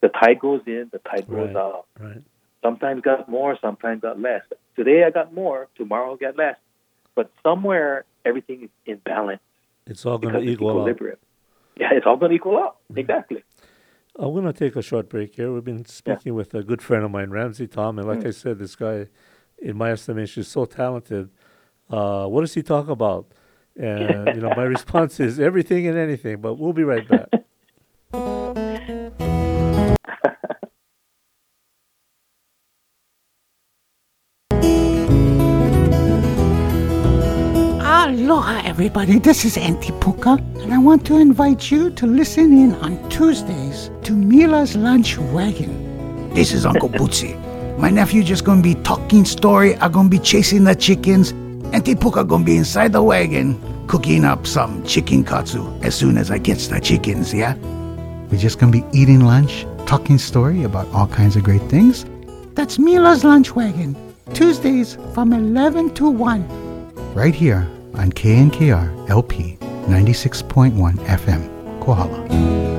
The tide goes in, the tide goes Right. out. right. Sometimes got more, sometimes got less. Today I got more, tomorrow I got less. But somewhere everything is in balance It's all going to equal out. Yeah, it's all going to equal out. Exactly. I'm going to take a short break here. We've been speaking with a good friend of mine, Ramsay Taum, and like Mm. I said, this guy, in my estimation, is so talented. Uh, what does he talk about? And you know, my response is everything and anything. But we'll be right back. Aloha, everybody. This is Auntie Puka, and I want to invite you to listen in on Tuesdays to Mila's Lunch Wagon. This is Uncle Bootsy. My nephew just gonna be talking story. I'm gonna be chasing the chickens. Auntie Puka gonna be inside the wagon cooking up some chicken katsu as soon as I gets the chickens. Yeah. We're just gonna be eating lunch, talking story about all kinds of great things. That's Mila's Lunch Wagon. Tuesdays from 11 to 1 right here on KNKR LP 96.1 FM. Kohala.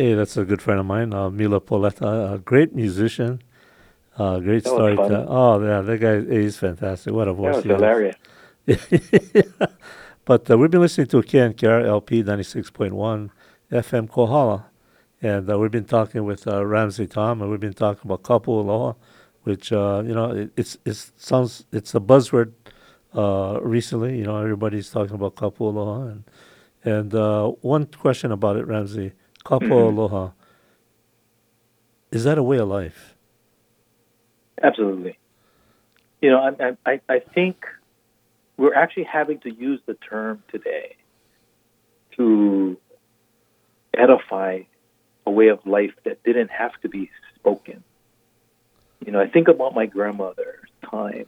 Hey, that's a good friend of mine, uh, Mila Poletta, a great musician, uh, great That was storyteller. Oh, yeah, that guy is fantastic. What a That voice! was he has. hilarious. but uh, we've been listening to KNKR LP 96.1 FM Kohala. And uh, we've been talking with uh, Ramsay Taum, and we've been talking about Kapu Aloha, which, uh, you know, it, it's, it's sounds, it's a buzzword uh, recently. You know, everybody's talking about Kapu Aloha. And, and uh, one question about it, Ramsay Kapu Mhm. Aloha, is that a way of life? Absolutely. You know, I, I, I think we're actually having to use the term today to edify a way of life that didn't have to be spoken. You know, I think about my grandmother's time.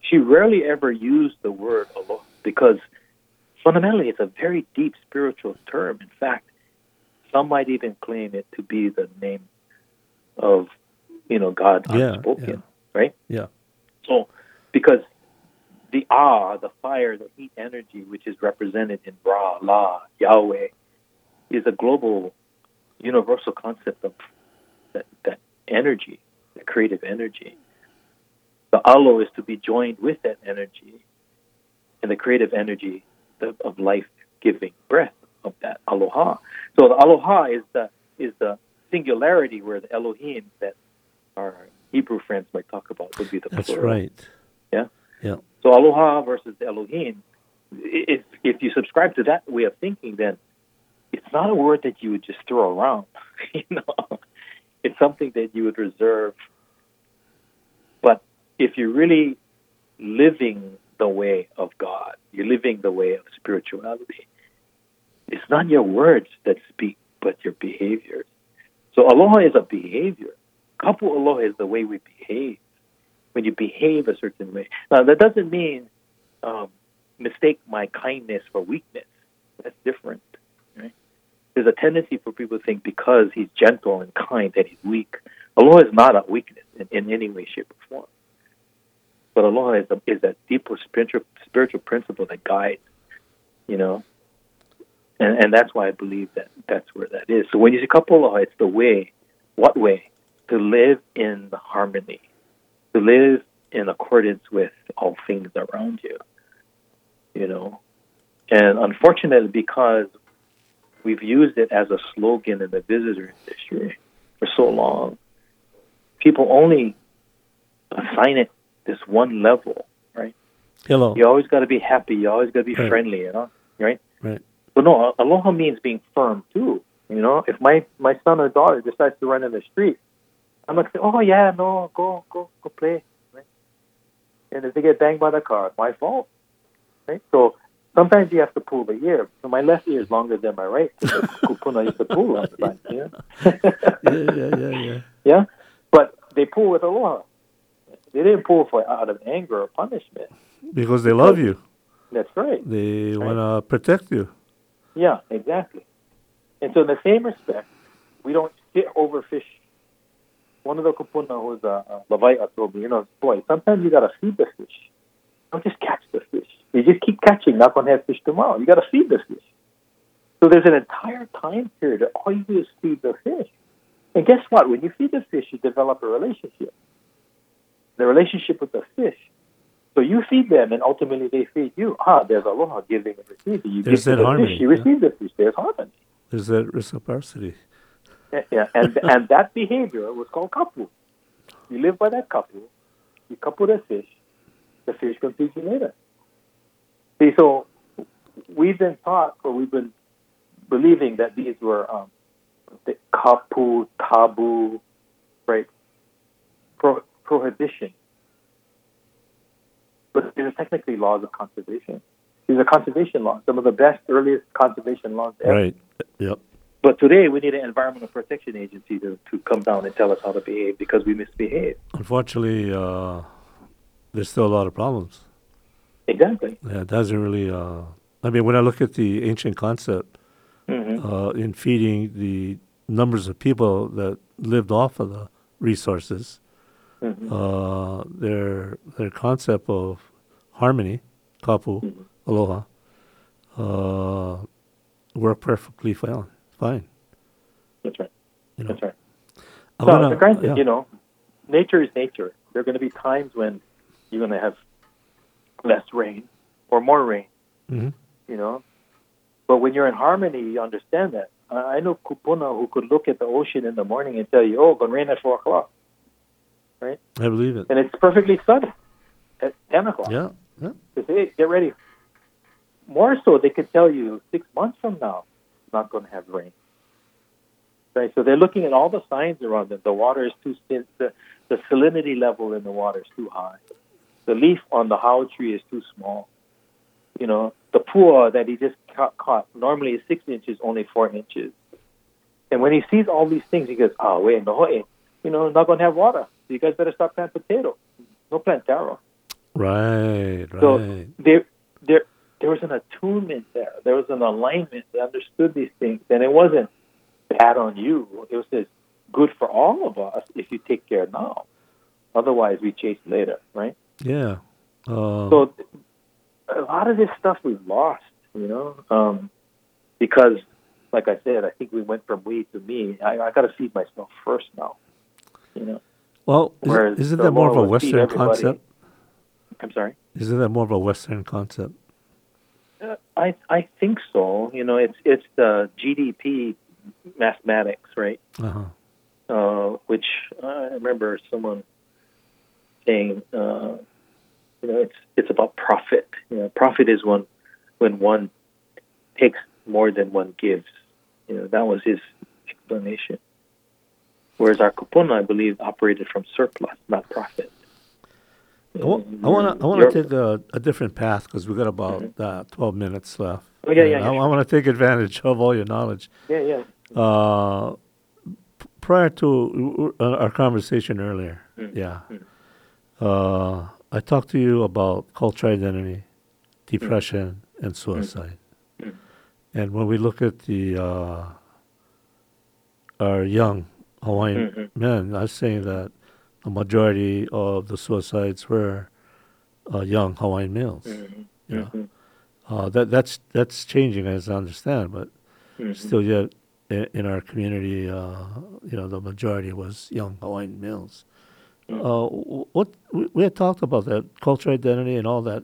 She rarely ever used the word aloha because fundamentally it's a very deep spiritual term. In fact, some might even claim it to be the name of, you know, God Yeah, unspoken, yeah. right? Yeah. So, because the Ah, the fire, the heat energy, which is represented in Ra, La, Yahweh, is a global, universal concept of that, that energy, the creative energy. The alo is to be joined with that energy, and the creative energy of, of life-giving breath of that aloha. So the aloha is the is the singularity where the Elohim that our Hebrew friends might talk about would be the That's plural. right. Yeah. Yeah. So aloha versus Elohim. If if you subscribe to that way of thinking, then it's not a word that you would just throw around. you know, it's something that you would reserve. But if you're really living the way of God, you're living the way of spirituality. It's not your words that speak, but your behaviors. So aloha is a behavior. Kapu aloha is the way we behave. When you behave a certain way. Now that doesn't mean um, mistake my kindness for weakness. That's different. Right? There's a tendency for people to think because he's gentle and kind that he's weak. Aloha is not a weakness in, in any way, shape, or form. But aloha is, a, is that deeper spiritual spiritual principle that guides, you know, and and that's why I believe that that's where that is. So when you say kapu aloha, it's the way. What way? To live in harmony, to live in accordance with all things around you. You know, and unfortunately, because we've used it as a slogan in the visitor industry for so long, people only assign it this one level, right? Hello. You always got to be happy. You always got to be Right. friendly, you know, right? Right. But no, aloha means being firm too. You know, if my my son or daughter decides to run in the street, I'm gonna "Oh yeah, no, go go go play." Right? And if they get banged by the car, it's my fault. Right? So sometimes you have to pull the ear. So my left ear is longer than my right. So kupuna used to pull all the time. You know? yeah, yeah, yeah, yeah. Yeah, but they pull with aloha. They didn't pull for out of anger or punishment. Because they love you. That's right. They Right. want to protect you. Yeah, exactly. And so, in the same respect, we don't get overfish. One of the kupuna who's uh, uh, a, a lawai'a told me, you know, boy, sometimes you got to feed the fish. Don't just catch the fish. You just keep catching, not to have fish tomorrow. You got to feed the fish. So there's an entire time period that all you do is feed the fish. And guess what? When you feed the fish, you develop a relationship. The relationship with the fish. So you feed them, and ultimately they feed you. Ah, there's aloha giving and receiving. You There's give that the harmony, fish, you yeah. receive the fish. There's harmony. There's that reciprocity. Yeah, yeah. and and that behavior was called kapu. You live by that kapu. You kapu the fish. The fish can feed you later. See, so we've been taught, or we've been believing that these were um, the kapu, tabu, right? Pro- prohibition. But these are technically laws of conservation. These are conservation laws, some of the best, earliest conservation laws ever. Right. Yep. But today we need an environmental protection agency to, to come down and tell us how to behave because we misbehave. Unfortunately, uh, there's still a lot of problems. Exactly. Yeah, it doesn't really. Uh, I mean, when I look at the ancient concept hmm uh, in feeding the numbers of people that lived off of the resources, hmm uh, their their concept of harmony, kapu, Mhm. aloha, uh, work perfectly fine. Fine. That's right. You know. That's right. I'm So, gonna- granted, yeah. you know, nature is nature. There are going to be times when you're going to have less rain or more rain. Mhm. You know, but when you're in harmony, you understand that. I I know kupuna who could look at the ocean in the morning and tell you, "Oh, it's going to rain at four o'clock," right? I believe it. and it's perfectly sunny at ten o'clock. Yeah. They say, hey, get ready. More so, they could tell you six months from now, it's not going to have rain. Right? So they're looking at all the signs around them. The water is too thin. The, the salinity level in the water is too high. The leaf on the hau tree is too small. You know, the pua that he just caught, caught normally is six inches, only four inches. And when he sees all these things, he goes, "Oh wait, no, hey, you know, not going to have water. So you guys better stop planting potato. No plant taro." Right. Right. So there, there, there was an attunement there. There was an alignment. They understood these things, and it wasn't bad on you. It was just good for all of us if you take care now. Otherwise, we chase later, right? yeah. Uh, So a lot of this stuff we've lost, you know, um, because, like I said, I think we went from we to me. I, I got to feed myself first now, you know. well, is, whereas isn't that more of a Lord would feed Western concept? I'm sorry. Isn't that more of a Western concept? Uh, I I think so. You know, it's it's the GDP mathematics, right? Uh-huh. uh, which I remember someone saying, uh, you know, it's it's about profit. You know, profit is when when one takes more than one gives. You know, that was his explanation. Whereas our kupuna, I believe, operated from surplus, not profit. I want to I wanna, I wanna take a, a different path because we got about uh, 12 minutes left. Oh, yeah, And yeah, I, yeah, I want to take advantage of all your knowledge. Yeah, yeah. Uh, p- prior to uh, our conversation earlier, Mm. yeah, uh, I talked to you about culture identity, depression, and suicide. Mm. And when we look at the uh, our young Hawaiian men, I was saying that a majority of the suicides were uh, young Hawaiian males. Mhm. Yeah. Mhm. Uh, that that's that's changing as I understand, but Mhm. still yet in, in our community, uh, you know, the majority was young Hawaiian males. Mm. Uh, what we, we had talked about that culture identity and all that,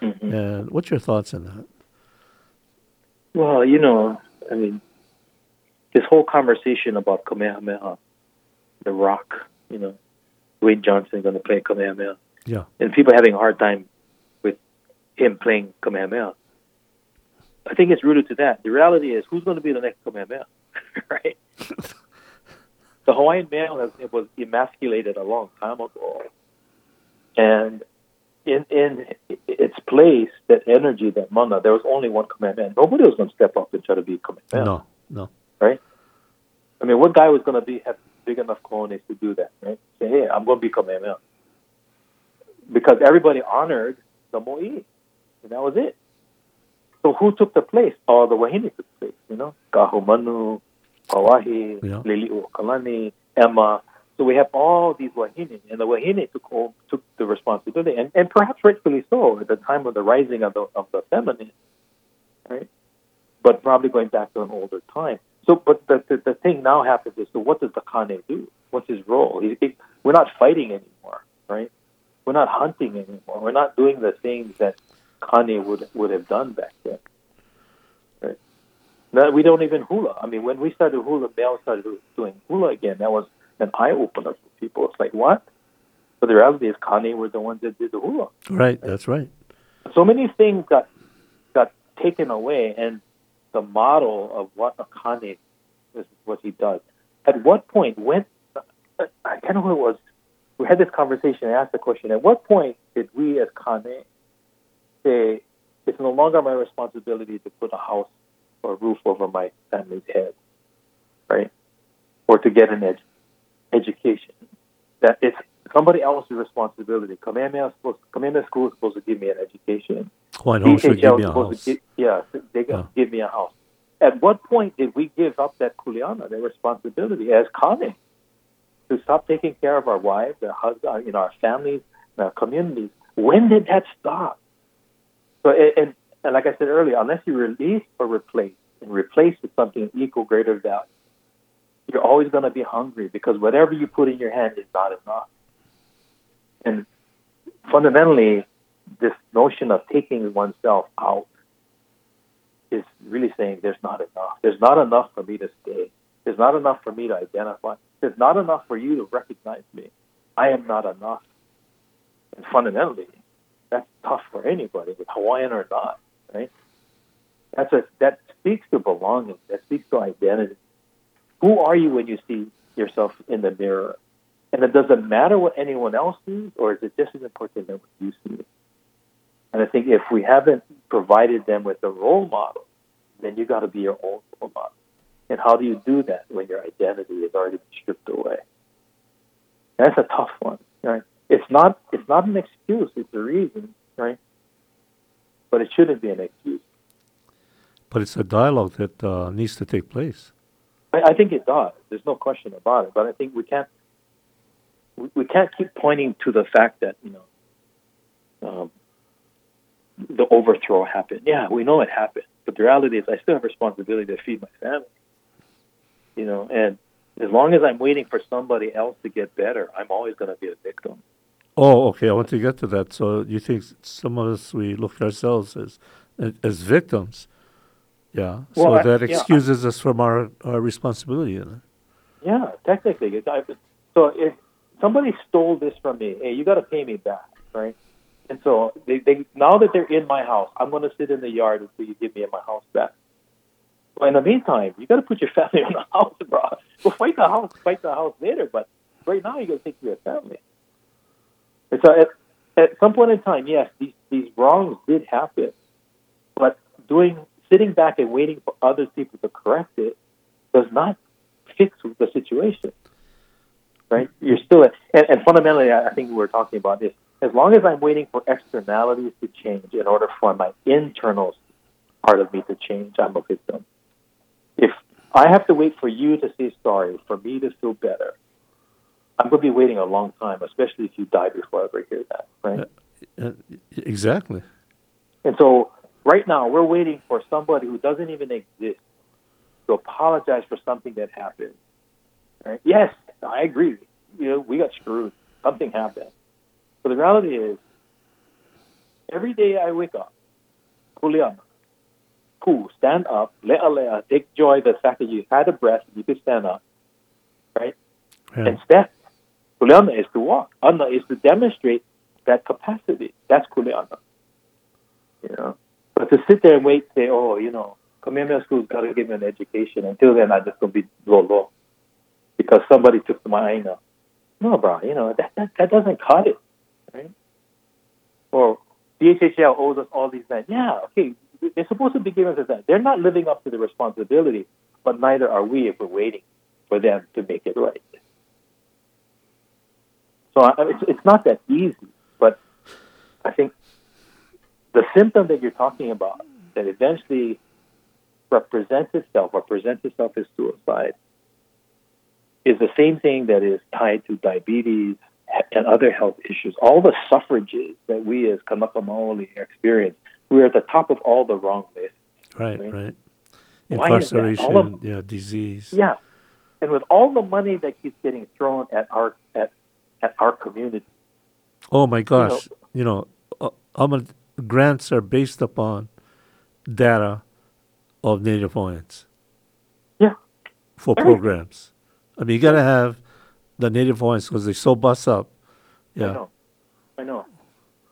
Mhm. and what's your thoughts on that? Well, you know, I mean, this whole conversation about Kamehameha, the rock, you know, Dwayne Johnson going to play Kamehameha, Yeah, and people having a hard time with him playing Kamehameha. I think it's rooted to that. The reality is, who's going to be the next Kamehameha, right? the Hawaiian male has, it was emasculated a long time ago, and in in its place, that energy, that mana, there was only one Kamehameha. Nobody was going to step up and try to be Kamehameha. no, no, right? I mean, what guy was going to be have big enough cojones to do that, right? Say, hey, I'm going to become Kamehameha. Because everybody honored the Mo'i, and that was it. So who took the place? Oh, the Wahine took the place, you know? Ka'ahumanu, Pauahi, Yeah. Lili'uokalani, Emma. So we have all these Wahine, and the Wahine took took the responsibility, and, and perhaps rightfully so at the time of the rising of the, of the feminine, right? But probably going back to an older time. So, but the, the, the thing now happens is, so what does the Kane do? What's his role? He, he, we're not fighting anymore, right? We're not hunting anymore. We're not doing the things that Kane would would have done back then. Right? Now, we don't even hula. I mean, when we started hula, males started doing hula again. That was an eye opener for people. It's like what? But the reality is, Kane were the ones that did the hula right, that's right. so many things got got taken away, and the model of what a Kane is what he does. At what point, when I can't know who it was, we had this conversation and asked the question: At what point did we, as Kane, say it's no longer my responsibility to put a house or a roof over my family's head, right, or to get an ed- education? That it's somebody else's responsibility. Kamehameha, supposed, School is supposed to give me an education. Home should give me a house. to gi- yeah, they Yeah. give me a house. At what point did we give up that kuleana, that responsibility as kane, to stop taking care of our wives, our husbands, uh, you know, our families, and our communities? When did that stop? So, and, and, and like I said earlier, unless you release or replace, and replace with something equal greater value, you're always going to be hungry because whatever you put in your hand is not enough. And fundamentally, this notion of taking oneself out is really saying there's not enough. There's not enough for me to stay. There's not enough for me to identify. There's not enough for you to recognize me. I am not enough. And fundamentally, that's tough for anybody, Hawaiian or not, right? That's a that speaks to belonging. That speaks to identity. Who are you when you see yourself in the mirror? And it doesn't matter what anyone else sees, or is it just as important that what you see? And I think if we haven't provided them with a role model, then you got to be your own role model. And how do you do that when your identity is already been stripped away? That's a tough one, right? It's not it's not an excuse; it's a reason, right? But it shouldn't be an excuse. But it's a dialogue that uh, needs to take place. I, I think it does. There's no question about it. But I think we can't we, we can't keep pointing to the fact that you know um, the overthrow happened. Yeah, we know it happened, but the reality is I still have responsibility to feed my family. You know, and as long as I'm waiting for somebody else to get better, I'm always going to be a victim. Oh, okay. I want to get to that. So you think some of us we look at ourselves as as victims? Yeah. Well, so I- that yeah, I- excuses us from our, our responsibility. Isn't it? Yeah, technically. I- So if somebody stole this from me, hey, you got to pay me back, right? And so they, they now that they're in my house, I'm going to sit in the yard until you give me my house back. But in the meantime, you got to put your family on the house, bro. Go fight the house, fight the house later. But right now, you got to take of your family. And so at, at some point in time, yes, these these wrongs did happen, but doing sitting back and waiting for other people to correct it does not fix the situation. Right? You're still, and, and fundamentally, I think we're talking about this. As long as I'm waiting for externalities to change in order for my internal part of me to change, I'm a victim. If I have to wait for you to say sorry for me to feel better, I'm going to be waiting a long time, especially if you die before I ever hear that. Right? Uh, exactly. And so right now we're waiting for somebody who doesn't even exist to apologize for something that happened. Right? Yes, I agree. You know, we got screwed. Something happened. But the reality is, every day I wake up, kuleana, cool, stand up, le'a le'a, take joy the fact that you had a breath, you could stand up, right? Yeah. And step. Kuleana is to walk. Anna is to demonstrate that capacity. That's kuleana. You know, but to sit there and wait, say, oh, you know, Kamehameha School's got to give me an education. Until then, I'm just going to be low low because somebody took my aina. No, bro, you know that, that that doesn't cut it? Or DHHL owes us all these land. Yeah, okay, they're supposed to be giving us that. They're not living up to the responsibility, but neither are we if we're waiting for them to make it right. So it's it's not that easy, but I think the symptom that you're talking about that eventually represents itself or presents itself as suicide is the same thing that is tied to diabetes and other health issues. All the suffrages that we as Kanaka Maoli experience, we're at the top of all the wrong lists. Right, Right. right. Why is that? All Incarceration, of- yeah, disease. Yeah, and with all the money that keeps getting thrown at our at at our community, Oh my gosh, you know, uh, um, grants are based upon data of Native Hawaiians yeah, for Everything. programs. I mean, you got to have the Native Hawaiians because they're so bust up. Yeah. I know, I know,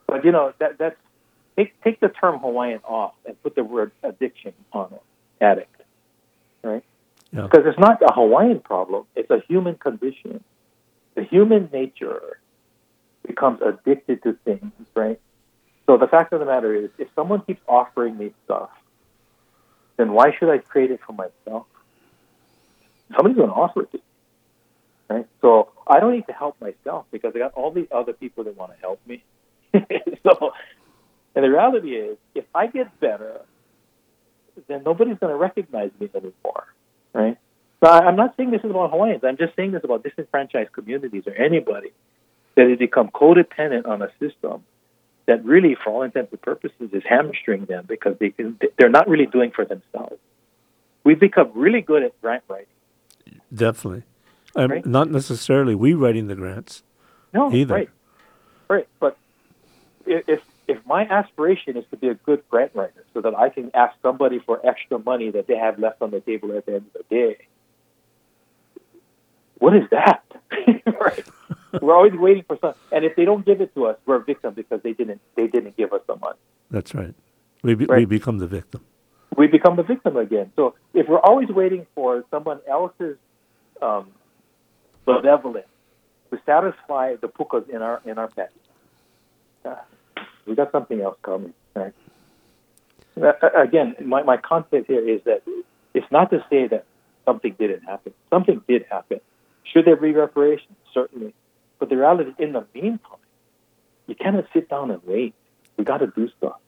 but you know that that's take take the term Hawaiian off and put the word addiction on it, addict, right? yeah, Because it's not a Hawaiian problem; it's a human condition. The human nature becomes addicted to things, right? So the fact of the matter is, if someone keeps offering me stuff, then why should I create it for myself? Somebody's going to offer it to me, right? So I don't need to help myself because I got all these other people that want to help me. so, and the reality is, if I get better, then nobody's going to recognize me anymore, right? So I'm not saying this is about Hawaiians. I'm just saying this about disenfranchised communities or anybody that has become codependent on a system that really, for all intents and purposes, is hamstring them because they can, they're not really doing for themselves. We've become really good at grant writing. definitely. Um, Right. Not necessarily we writing the grants. No, Either. right, right. But if if my aspiration is to be a good grant writer, so that I can ask somebody for extra money that they have left on the table at the end of the day, what is that? right. We're always waiting for some, and if they don't give it to us, we're a victim because they didn't they didn't give us the money. That's right. We be, we become the victim. we become the victim again. So if we're always waiting for someone else's um, benevolence to satisfy the pukas in our in our pet, uh, we got something else coming. Right? Uh, again, my, my concept here is that it's not to say that something didn't happen. Something did happen. Should there be reparations? Certainly. But the reality, in the meantime, you cannot sit down and wait. We got to do stuff,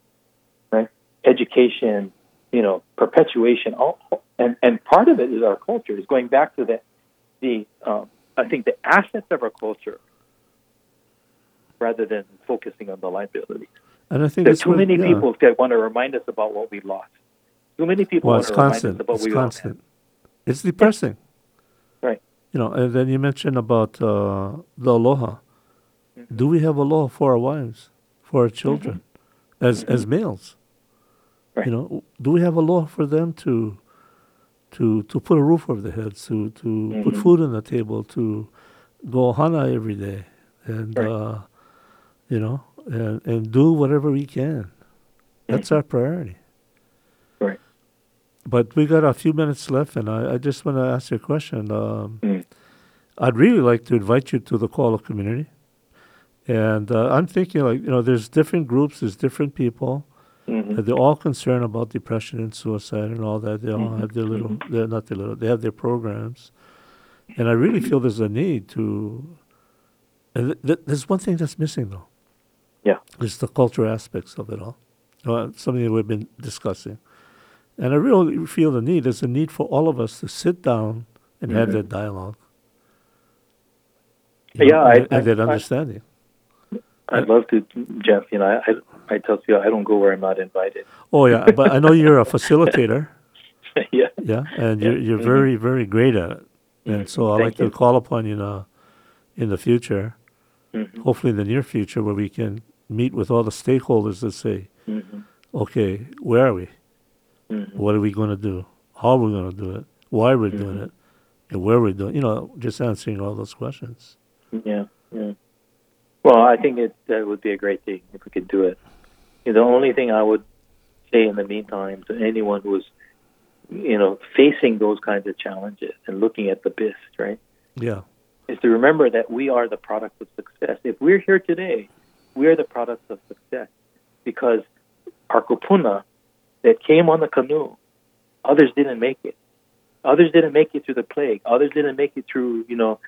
right? Education, you know, perpetuation, all, and and part of it is our culture. Is going back to the the um, I think the assets of our culture rather than focusing on the liabilities. And I think There's too what- many yeah. people that want to remind us about what we lost. Too many people Well, want to remind us constant. about It's what we lost. constant. It's depressing. Right. You know, and then you mentioned about uh, the aloha. Mm-hmm. Do we have aloha for our wives, for our children, as as males? Mm-hmm. Right. You know, do we have aloha for them to to to put a roof over their heads, to to put Mhm. food on the table, to go hana every day, and Right. uh, you know, and and do whatever we can. That's Mhm. our priority. Right. But we got a few minutes left, and I, I just want to ask you a question. Um, Mm. I'd really like to invite you to the Kohala community. And uh, I'm thinking, like, you know, there's different groups, there's different people, Mhm. they're all concerned about depression and suicide and all that. They all Mhm, have their little, mhm. they're not their little, they have their programs. And I really feel there's a need to. And th- th- there's one thing that's missing, though. Yeah. It's the cultural aspects of it all. Uh, something that we've been discussing. And I really feel the need. There's a need for all of us to sit down and have Mhm. that dialogue. Yeah, I- and, and I- that I- understanding. I'd love to, Jeff. You know, I, I, tell you, I don't go where I'm not invited. Oh yeah, but I know you're a facilitator. yeah. Yeah, and you're you're Mhm. very very great at it. And so I'd like to call upon you now, in the future, Mhm. hopefully in the near future, where we can meet with all the stakeholders and say, Mhm. okay, where are we? Mhm. What are we going to do? How are we going to do it? Why we're we doing Mhm. it? And where we're doing? You know, just answering all those questions. Yeah, yeah. Well, I think it that would be a great thing if we could do it. You know, the only thing I would say in the meantime to anyone who's, you know, facing those kinds of challenges and looking at the BIST, right, Yeah. is to remember that we are the product of success. If we're here today, we are the product of success because our kupuna that came on the canoe, others didn't make it. Others didn't make it through the plague. Others didn't make it through, you know,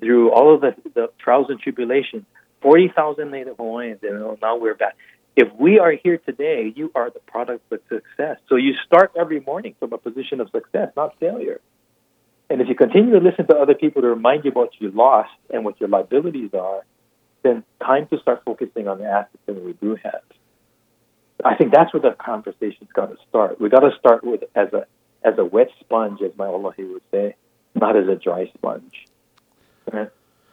through all of the, the trials and tribulations. 40,000 Native Hawaiians, and now we're back. If we are here today, you are the product of success. So you start every morning from a position of success, not failure. And if you continue to listen to other people to remind you what you lost and what your liabilities are, then time to start focusing on the assets that we do have. I think that's where the conversation's got to start. We got to start with as a as a wet sponge, as my Olahi would say, not as a dry sponge.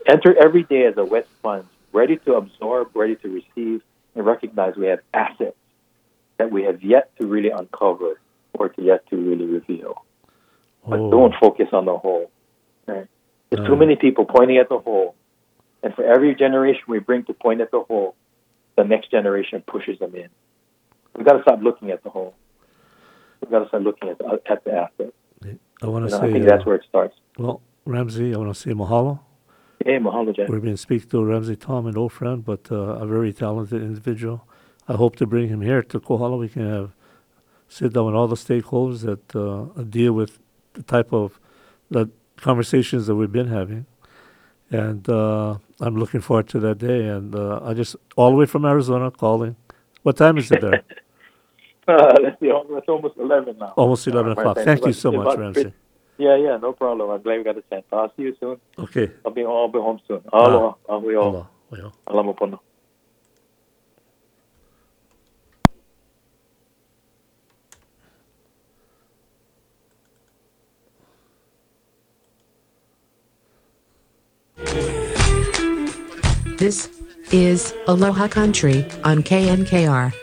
Enter every day as a wet sponge, ready to absorb, ready to receive, and recognize we have assets that we have yet to really uncover or to yet to really reveal. But Oh. don't focus on the whole. Right? There's too many people pointing at the hole. and for every generation we bring to point at the hole, the next generation pushes them in. We've got to stop looking at the hole. We've got to start looking at the, at the asset. I want You to know, say. I think uh, that's where it starts. well, Ramsay, I want to say mahalo. Hey, mahalo. We've been speaking to Ramsay Taum, an old friend, but uh, a very talented individual. I hope to bring him here to Kohala. We can have sit down with all the stakeholders that uh, deal with the type of the conversations that we've been having. And uh, I'm looking forward to that day. And uh, I just all the way from Arizona calling. What time is it there? Uh, let's see, it's almost 11 now. Almost 11 Uh, o'clock. Thank you so much, Ramsay. Fif- Yeah, yeah, no problem. I'm glad we got a chance. I'll see you soon. Okay. I'll be, I'll be home soon. Aloha. A hui hou. Aloha. Well, Alamo pono. This is Aloha Country on KNKR.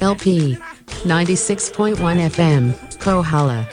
LP 96.1 FM, Kohala.